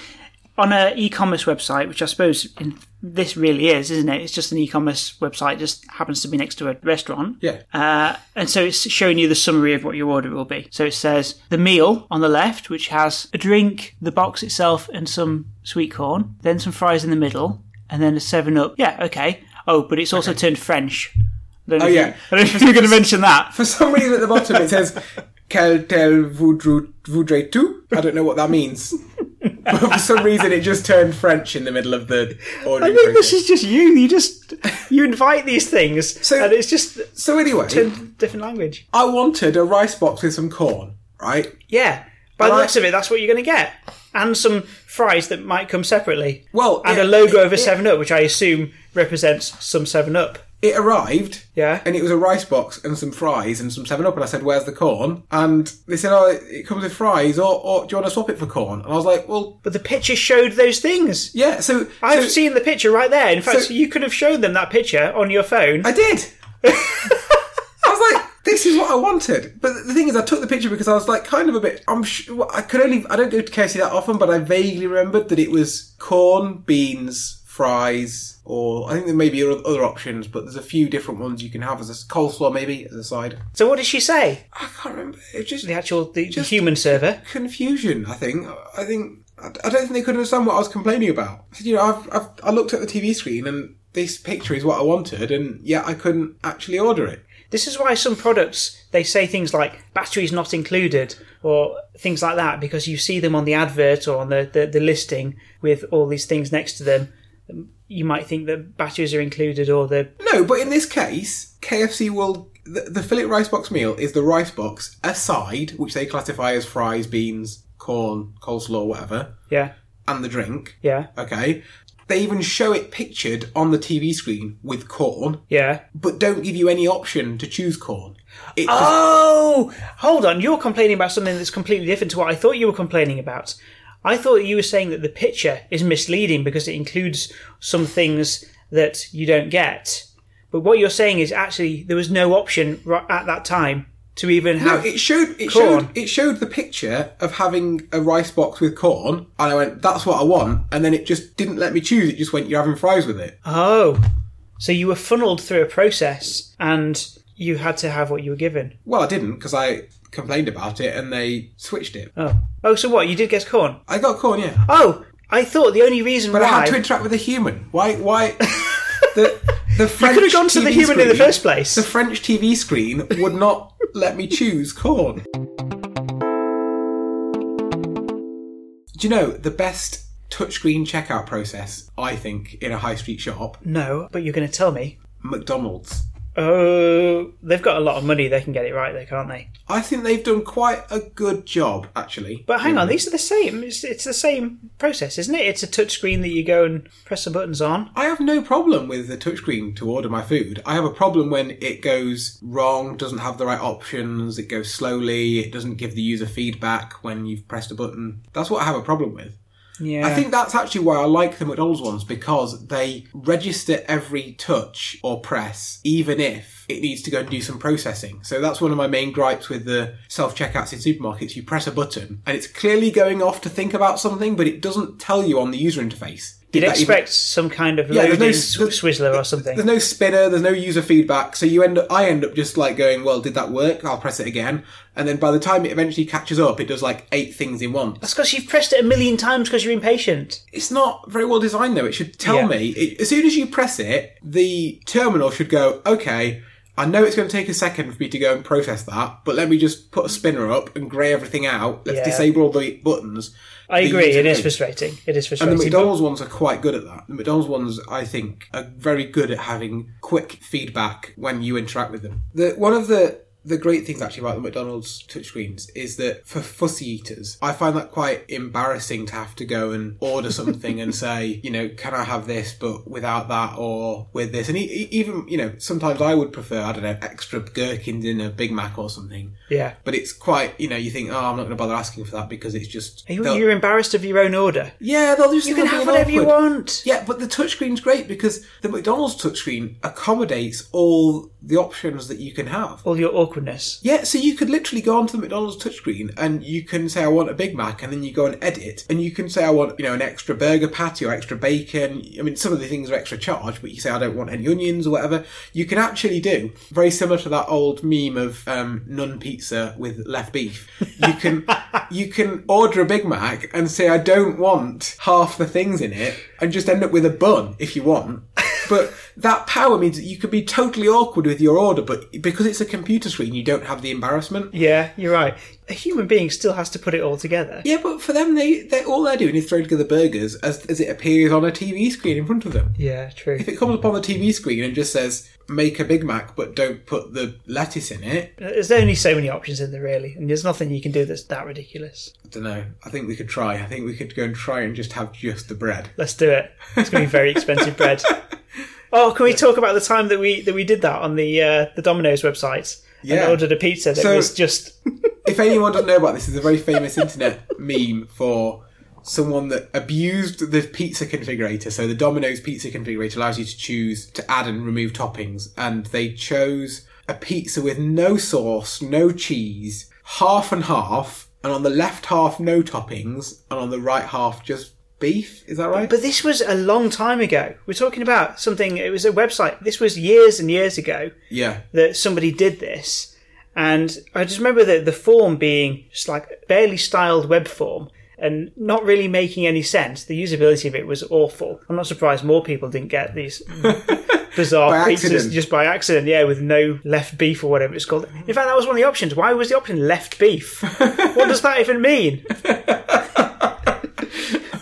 on a e-commerce website, which I suppose in, this really is, isn't it? It's just an e-commerce website, just happens to be next to a restaurant. Yeah. Uh, and so it's showing you the summary of what your order will be. So it says the meal on the left, which has a drink, the box itself, and some sweet corn, then some fries in the middle, and then a 7 Up. Yeah, okay. Oh, but it's also turned French. I don't know Oh, you- yeah. I don't know if you're going to mention that. For some reason at the bottom it says Quel tel voudrais tu? I don't know what that means. But for some reason it just turned French in the middle of the I ordering think this is just you. You just you invite these things, So- and it's just So anyway, turned different language. I wanted a rice box with some corn, right? Yeah. By the And I- looks of it, that's what you're going to get. And some fries that might come separately. Well, And it- a logo of a it- 7 Up, which I assume represents some 7 Up. It arrived, Yeah. and it was a rice box and some fries and some Seven Up, and I said, "Where's the corn?" And they said, "Oh, it comes with fries, or, or do you want to swap it for corn?" And I was like, "Well, But the picture showed those things. yeah." So I've so seen the picture right there. In fact, so- you could have shown them that picture on your phone. I did. I was like, "This is what I wanted." But the thing is, I took the picture because I was like, kind of a bit. I'm sure I could only. I don't go to KFC that often, but I vaguely remembered that it was corn, beans, fries, or I think there may be other options, but there's a few different ones you can have as a coleslaw, maybe as a side. so what did she say? I can't remember. It just The actual, the, the human server. confusion. I think. I think. I I don't think they could understand what I was complaining about. I said, you know, I've, I've I looked at the TV screen and this picture is what I wanted, and yet I couldn't actually order it. This is why some products they say things like batteries not included or things like that because you see them on the advert or on the, the, the listing with all these things next to them. You might think that batteries are included or the No, but in this case, KFC will. The, the fillet rice box meal is the rice box, a side, which they classify as fries, beans, corn, coleslaw, whatever, yeah and the drink. yeah Okay. They even show it pictured on the TV screen with corn, yeah. but don't give you any option to choose corn. It just Oh, hold on! You're complaining about something that's completely different to what I thought you were complaining about. I thought you were saying that the picture is misleading because it includes some things that you don't get. But what you're saying is actually there was no option at that time to even No, have. it showed it corn. showed it showed the picture of having a rice box with corn, and I went, "That's what I want." And then it just didn't let me choose. It just went, "You're having fries with it." oh, so you were funneled through a process and you had to have what you were given. Well, I didn't because I complained about it, and they switched it. Oh, oh, so what? You did get corn? I got corn, yeah, Oh, I thought the only reason but why I had to interact with a human. Why? Why? the the French could have gone to the human in the first place. The French TV screen would not let me choose corn. Do you know the best touchscreen checkout process? I think in a high street shop, no, but you're going to tell me. McDonald's. Oh, they've got a lot of money. They can get it right, there, can't they? I think they've done quite a good job, actually. But hang on, these are the same. It's, it's the same process, isn't it? It's a touchscreen that you go and press the buttons on. I have no problem with the touchscreen to order my food. I have a problem when it goes wrong, doesn't have the right options, it goes slowly, it doesn't give the user feedback when you've pressed a button. That's what I have a problem with. Yeah, I think that's actually why I like the McDonald's ones because they register every touch or press, even if it needs to go and do some processing. So that's one of my main gripes with the self checkouts in supermarkets. You press a button and it's clearly going off to think about something, but it doesn't tell you on the user interface. You'd Did that even- expect some kind of Yeah, there's no- sw- Swizzler or something. There's no spinner, there's no user feedback, so you end up, I end up just like going, well, did that work? I'll press it again. And then by the time it eventually catches up, it does like eight things in one. That's because you've pressed it a million times because you're impatient. It's not very well designed though. It should tell Yeah. me, it, as soon as you press it, the terminal should go, okay, I know it's going to take a second for me to go and process that, but let me just put a spinner up and grey everything out. Let's Yeah. disable all the buttons. I agree. It is frustrating. It is frustrating. And the McDonald's ones are quite good at that. The McDonald's ones, I think, are very good at having quick feedback when you interact with them. The one of the the great things actually about the McDonald's touchscreens is that for fussy eaters, I find that quite embarrassing to have to go and order something and say, you know, can I have this but without that or with this? And e- even, you know, sometimes I would prefer, I don't know, extra gherkins in a Big Mac or something. yeah. But it's quite, you know, you think, oh, I'm not going to bother asking for that because it's just. Are you, you're embarrassed of your own order. yeah, they'll just You can have whatever you want. Yeah, but the touchscreen's great because the McDonald's touchscreen accommodates all the options that you can have. All your awkwardness. Yeah, so you could literally go onto the McDonald's touchscreen and you can say I want a Big Mac and then you go and edit and you can say I want, you know, an extra burger patty or extra bacon. I mean some of the things are extra charge, but you say I don't want any onions or whatever. You can actually do very similar to that old meme of um none pizza with left beef. You can you can order a Big Mac and say I don't want half the things in it and just end up with a bun if you want. But that power means that you could be totally awkward with your order, but because it's a computer screen, you don't have the embarrassment. Yeah, you're right. A human being still has to put it all together. Yeah, but for them, they they all they're doing is throwing together burgers as as it appears on a TV screen in front of them. Yeah, true. If it comes up on the TV screen and just says "make a Big Mac," but don't put the lettuce in it, There's only so many options in there, really, and there's nothing you can do that's that ridiculous. I don't know. I think we could try. I think we could go and try and just have just the bread. Let's do it. It's going to be very expensive bread. Oh, can we talk about the time that we that we did that on the uh, the Domino's website? Yeah. And ordered a pizza that So- was just if anyone doesn't know about this, is a very famous internet meme for someone that abused the pizza configurator. So the Domino's pizza configurator allows you to choose to add and remove toppings, and they chose a pizza with no sauce, no cheese, half and half, and on the left half no toppings, and on the right half just beef. Is that right? But this was a long time ago. We're talking about something. It was a website. This was years and years ago yeah. that somebody did this, and I just remember the the form being just like barely styled web form. And not really making any sense. The usability of it was awful. I'm not surprised more people didn't get these bizarre pizzas accident. just by accident. Yeah, with no left beef or whatever it's called. In fact, that was one of the options. Why was the option left beef? what does that even mean?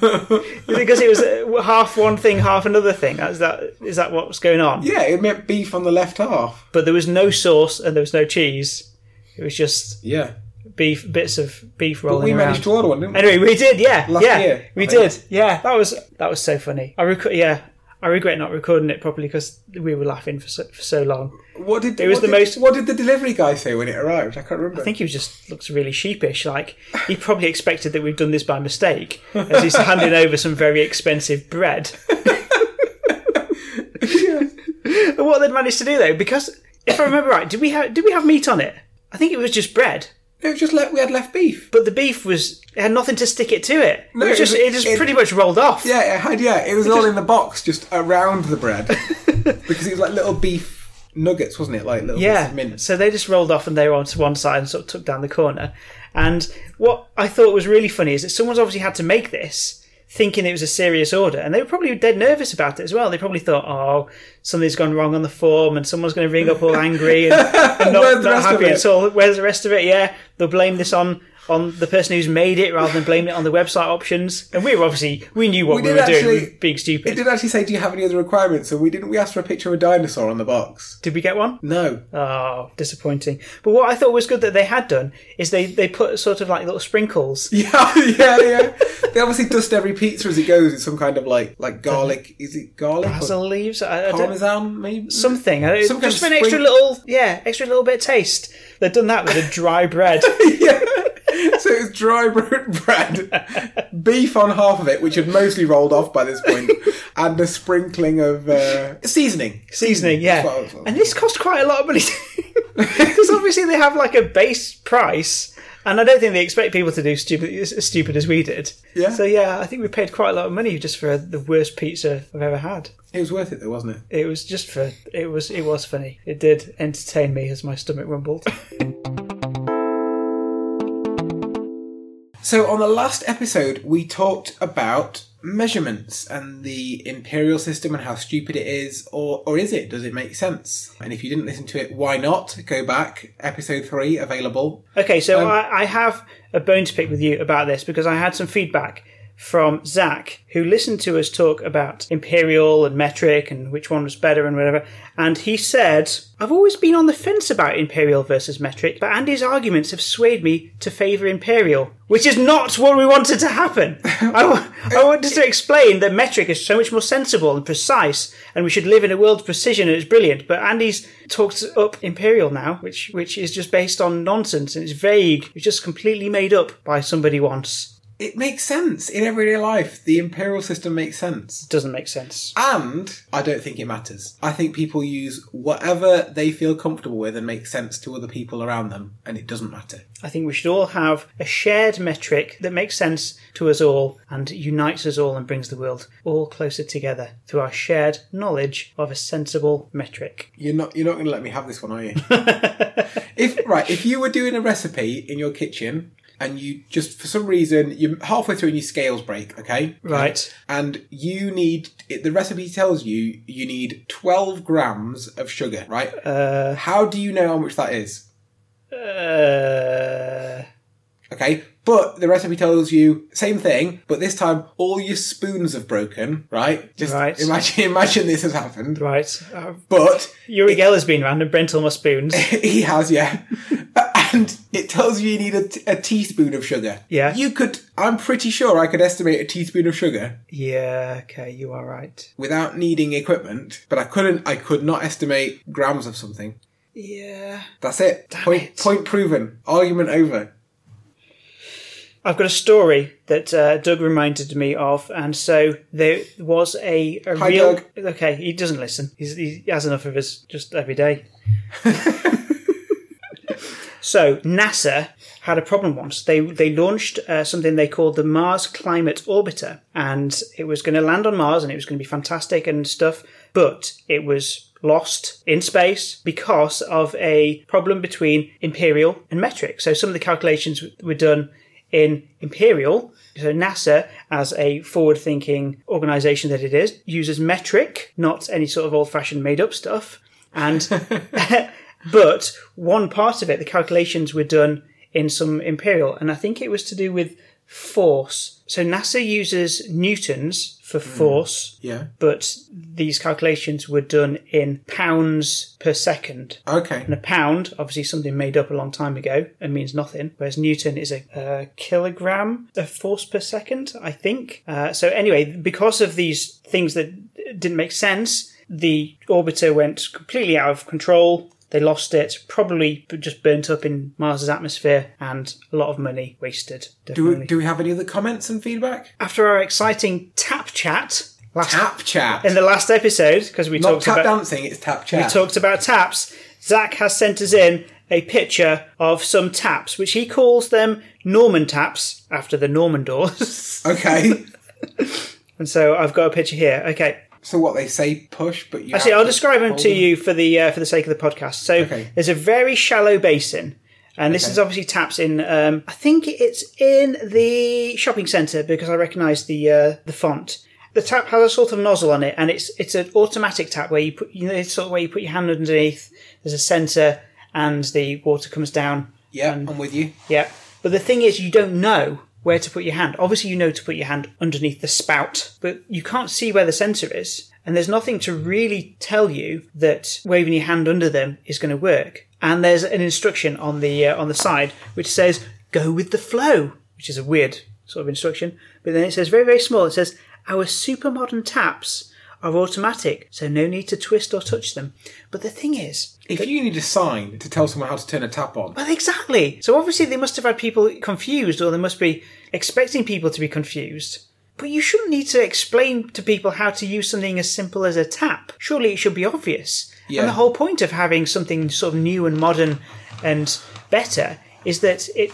Because it was uh, half one thing, half another thing? Is that is that what's going on? Yeah, it meant beef on the left half. But there was no sauce and there was no cheese. It was just Yeah. beef, bits of beef But rolling we around. managed to order one, didn't we? Anyway, we did, yeah, Last yeah, year, we did, yeah. That was that was so funny. I rec- yeah, I regret not recording it properly because we were laughing for so, for so long. What did It was the did- most- What did the delivery guy say when it arrived? I can't remember. I think he was just looks really sheepish. Like he probably expected that we've done this by mistake, as he's handing over some very expensive bread. And what they'd managed to do though, because if I remember right, did we have did we have meat on it? I think it was just bread. It was just like we had left beef. But the beef was it had nothing to stick it to it. No, it was it just it just it- pretty much rolled off. Yeah, it had. Yeah, it was all in the box, just around the bread, because it was like little beef nuggets, wasn't it? Like little Yeah. So they just rolled off and they were onto one side and sort of took down the corner. And what I thought was really funny is that someone's obviously had to make this thinking it was a serious order. And they were probably dead nervous about it as well. They probably thought, oh, something's gone wrong on the form and someone's going to ring up all angry and, and not, not happy at all. Where's the rest of it? Yeah. They'll blame this on. On the person who's made it, rather than blaming it on the website options, and we were obviously we knew what We we, were doing, we actually- were being It stupid. did actually say, "Do you have any other requirements?" So we didn't. We asked for a picture of a dinosaur on the box. Did we get one? No. Oh, disappointing. But what I thought was good that they had done is they, they put sort of like little sprinkles. Yeah, yeah, yeah. they obviously dust every pizza as it goes with some kind of like like garlic. Is it garlic? Basil leaves, I, I Parmesan, maybe. something. I don't, Some just of an extra little, yeah, extra little bit of taste. They've done that with a dry bread. yeah. So it was dry bre- bread, beef on half of it, which had mostly rolled off by this point, and a sprinkling of uh, seasoning. Seasoning, yeah. was- And this cost quite a lot of money. Because obviously they have like a base price. And I don't think they expect people to do stupid, as stupid as we did. Yeah. So yeah, I think we paid quite a lot of money just for the worst pizza I've ever had. It was worth it though, wasn't it? It was just for it was it was funny. It did entertain me as my stomach rumbled. So on the last episode, we talked about measurements and the imperial system and how stupid it is, or or is it? Does it make sense? And if you didn't listen to it, why not? Go back. Episode three available. Okay, so Um, I, I have a bone to pick with you about this because I had some feedback from Zach, who listened to us talk about imperial and metric and which one was better and whatever. And he said, I've always been on the fence about imperial versus metric, but Andy's arguments have swayed me to favour imperial, which is not what we wanted to happen. I, I wanted to explain that metric is so much more sensible and precise, and we should live in a world of precision and it's brilliant. But Andy's talked up imperial now, which which is just based on nonsense and it's vague. It's just completely made up by somebody once. It makes sense in everyday life. The imperial system makes sense. It doesn't make sense. And I don't think it matters. I think people use whatever they feel comfortable with and makes sense to other people around them, and it doesn't matter. I think we should all have a shared metric that makes sense to us all and unites us all and brings the world all closer together through our shared knowledge of a sensible metric. You're not you're not going to let me have this one, are you? if right, if you were doing a recipe in your kitchen and you just for some reason you're halfway through and your scales break, okay? Right. And you need it, the recipe tells you you need 12 grams of sugar, right? Uh, How do you know how much that is? uh, Okay, but the recipe tells you same thing, but this time all your spoons have broken, right? Just Right. imagine imagine this has happened. right. But Uri Geller's been round and Brental my spoons. he has, yeah. and it tells you you need a, t- a teaspoon of sugar. Yeah. You could, I'm pretty sure I could estimate a teaspoon of sugar yeah, okay, you are right. without needing equipment, but I couldn't, I could not estimate grams of something. Yeah. That's it. Damn point, it. point proven. Argument over. I've got a story that uh, Doug reminded me of, and so there was a, a Hi, real. Doug. Okay, he doesn't listen. He's, he has enough of us just every day. so NASA had a problem once. They they launched uh, something they called the Mars Climate Orbiter, and it was going to land on Mars, and it was going to be fantastic and stuff. But it was lost in space because of a problem between imperial and metric. So some of the calculations were done in imperial. So NASA, as a forward-thinking organization that it is, uses metric, not any sort of old-fashioned made-up stuff. And but one part of it, the calculations were done in some imperial, and I think it was to do with force. So NASA uses newtons for force, Yeah. but these calculations were done in pounds per second. Okay. And a pound, obviously something made up a long time ago and means nothing, whereas Newton is a, a kilogram of force per second, I think. Uh, so, anyway, because of these things that didn't make sense, the orbiter went completely out of control. They lost it, probably just burnt up in Mars's atmosphere, and a lot of money wasted. Do we, do we have any other comments and feedback? After our exciting tap chat last Tap chat. in the last episode, because we Not talked tap about dancing, it's tap chat. we talked about taps. Zach has sent us in a picture of some taps, which he calls them Norman taps after the Norman doors. okay. and so I've got a picture here. Okay. So what they say push, but you Actually, I'll describe them to you for the uh, for the sake of the podcast. So Okay. there's a very shallow basin, and this Okay. is obviously taps in. Um, I think it's in the shopping centre because I recognise the uh, the font. The tap has a sort of nozzle on it, and it's it's an automatic tap where you put you know it's sort of where you put your hand underneath. There's a sensor, and the water comes down. Yeah, I'm with you. Yeah, but the thing is, you don't know where to put your hand. Obviously, you know to put your hand underneath the spout, but you can't see where the sensor is. And there's nothing to really tell you that waving your hand under them is going to work. And there's an instruction on the uh, on the side which says "go with the flow," which is a weird sort of instruction. But then it says very very small. It says our super modern taps are automatic, so no need to twist or touch them. But the thing is, If you need a sign to tell someone how to turn a tap on, well, exactly. So obviously they must have had people confused, or they must be expecting people to be confused. But you shouldn't need to explain to people how to use something as simple as a tap. Surely it should be obvious. Yeah. And the whole point of having something sort of new and modern and better is that it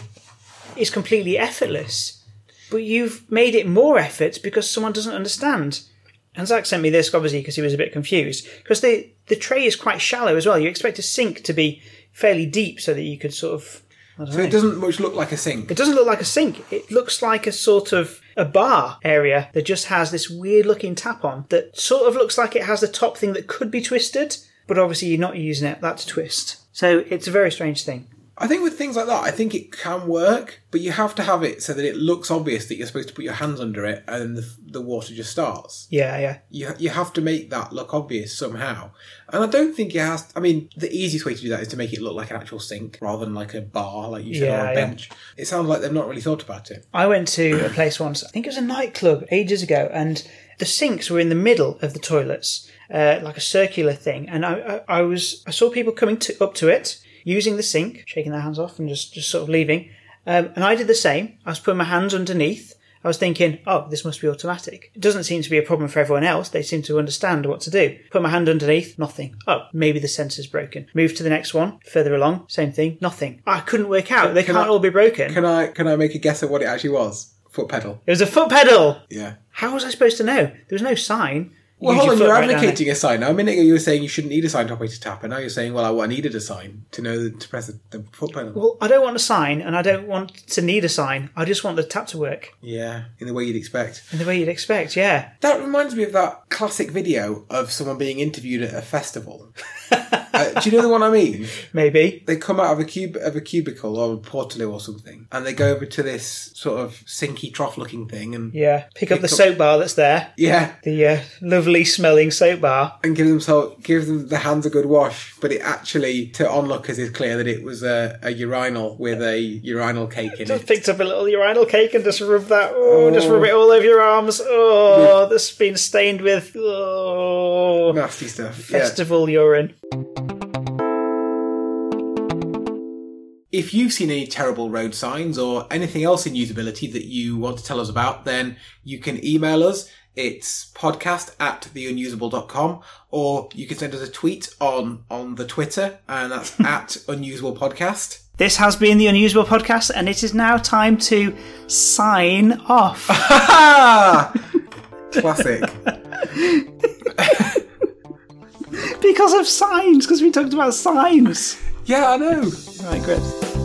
is completely effortless. But you've made it more effort because someone doesn't understand. And Zach sent me this obviously because he was a bit confused. Because the the tray is quite shallow as well. You expect a sink to be fairly deep so that you could sort of So it doesn't much look like a sink. It doesn't look like a sink. It looks like a sort of a bar area that just has this weird looking tap on that sort of looks like it has the top thing that could be twisted, but obviously you're not using it. That's twist. So it's a very strange thing. I think with things like that, I think it can work, but you have to have it so that it looks obvious that you're supposed to put your hands under it and the, the water just starts. Yeah, yeah. You, you have to make that look obvious somehow. And I don't think it has. I mean, the easiest way to do that is to make it look like an actual sink rather than like a bar, like you should Yeah, on a yeah. bench. It sounds like they've not really thought about it. I went to a place once, I think it was a nightclub ages ago, and the sinks were in the middle of the toilets, uh, like a circular thing. And I, I, I was, I saw people coming to, up to it, using the sink, shaking their hands off and just, just sort of leaving. Um, and I did the same. I was putting my hands underneath. I was thinking, oh, this must be automatic. It doesn't seem to be a problem for everyone else. They seem to understand what to do. Put my hand underneath, nothing. Oh, maybe the sensor's broken. Move to the next one, further along, same thing, nothing. I couldn't work out. They Can can't I- all be broken. Can I can I make a guess at what it actually was? Foot pedal. It was a foot pedal. Yeah. How was I supposed to know? There was no sign. Well, hold on. your You're right advocating a sign. Now, a minute ago you were saying you shouldn't need a sign to operate a tap, and now you're saying, well, I, I needed a sign to know to press the, the foot pedal. Well, I don't want a sign, and I don't want to need a sign. I just want the tap to work yeah, in the way you'd expect. in the way you'd expect. Yeah. That reminds me of that classic video of someone being interviewed at a festival. uh, do you know the one I mean? Maybe. They come out of a cube of a cubicle or a portaloo or something, and they go over to this sort of sinky trough-looking thing, and Yeah. Pick up the up- soap bar that's there. yeah, The uh, lovely smelling soap bar. and give them so give them the hands a good wash. But it actually, to onlookers, is clear that it was a, a urinal with a urinal cake in Just it. picked up a little urinal cake and just rub that. Oh, just rub it all over your arms. Oh, that's been stained with oh Nasty stuff. Yeah. festival urine. If you've seen any terrible road signs or anything else in usability that you want to tell us about, then you can email us. It's podcast at theunusable.com or you can send us a tweet on, on the Twitter and that's at unusable podcast. This has been the Unusable Podcast, and it is now time to sign off. Classic. because of signs, because we talked about signs. Yeah, I know. Right, good.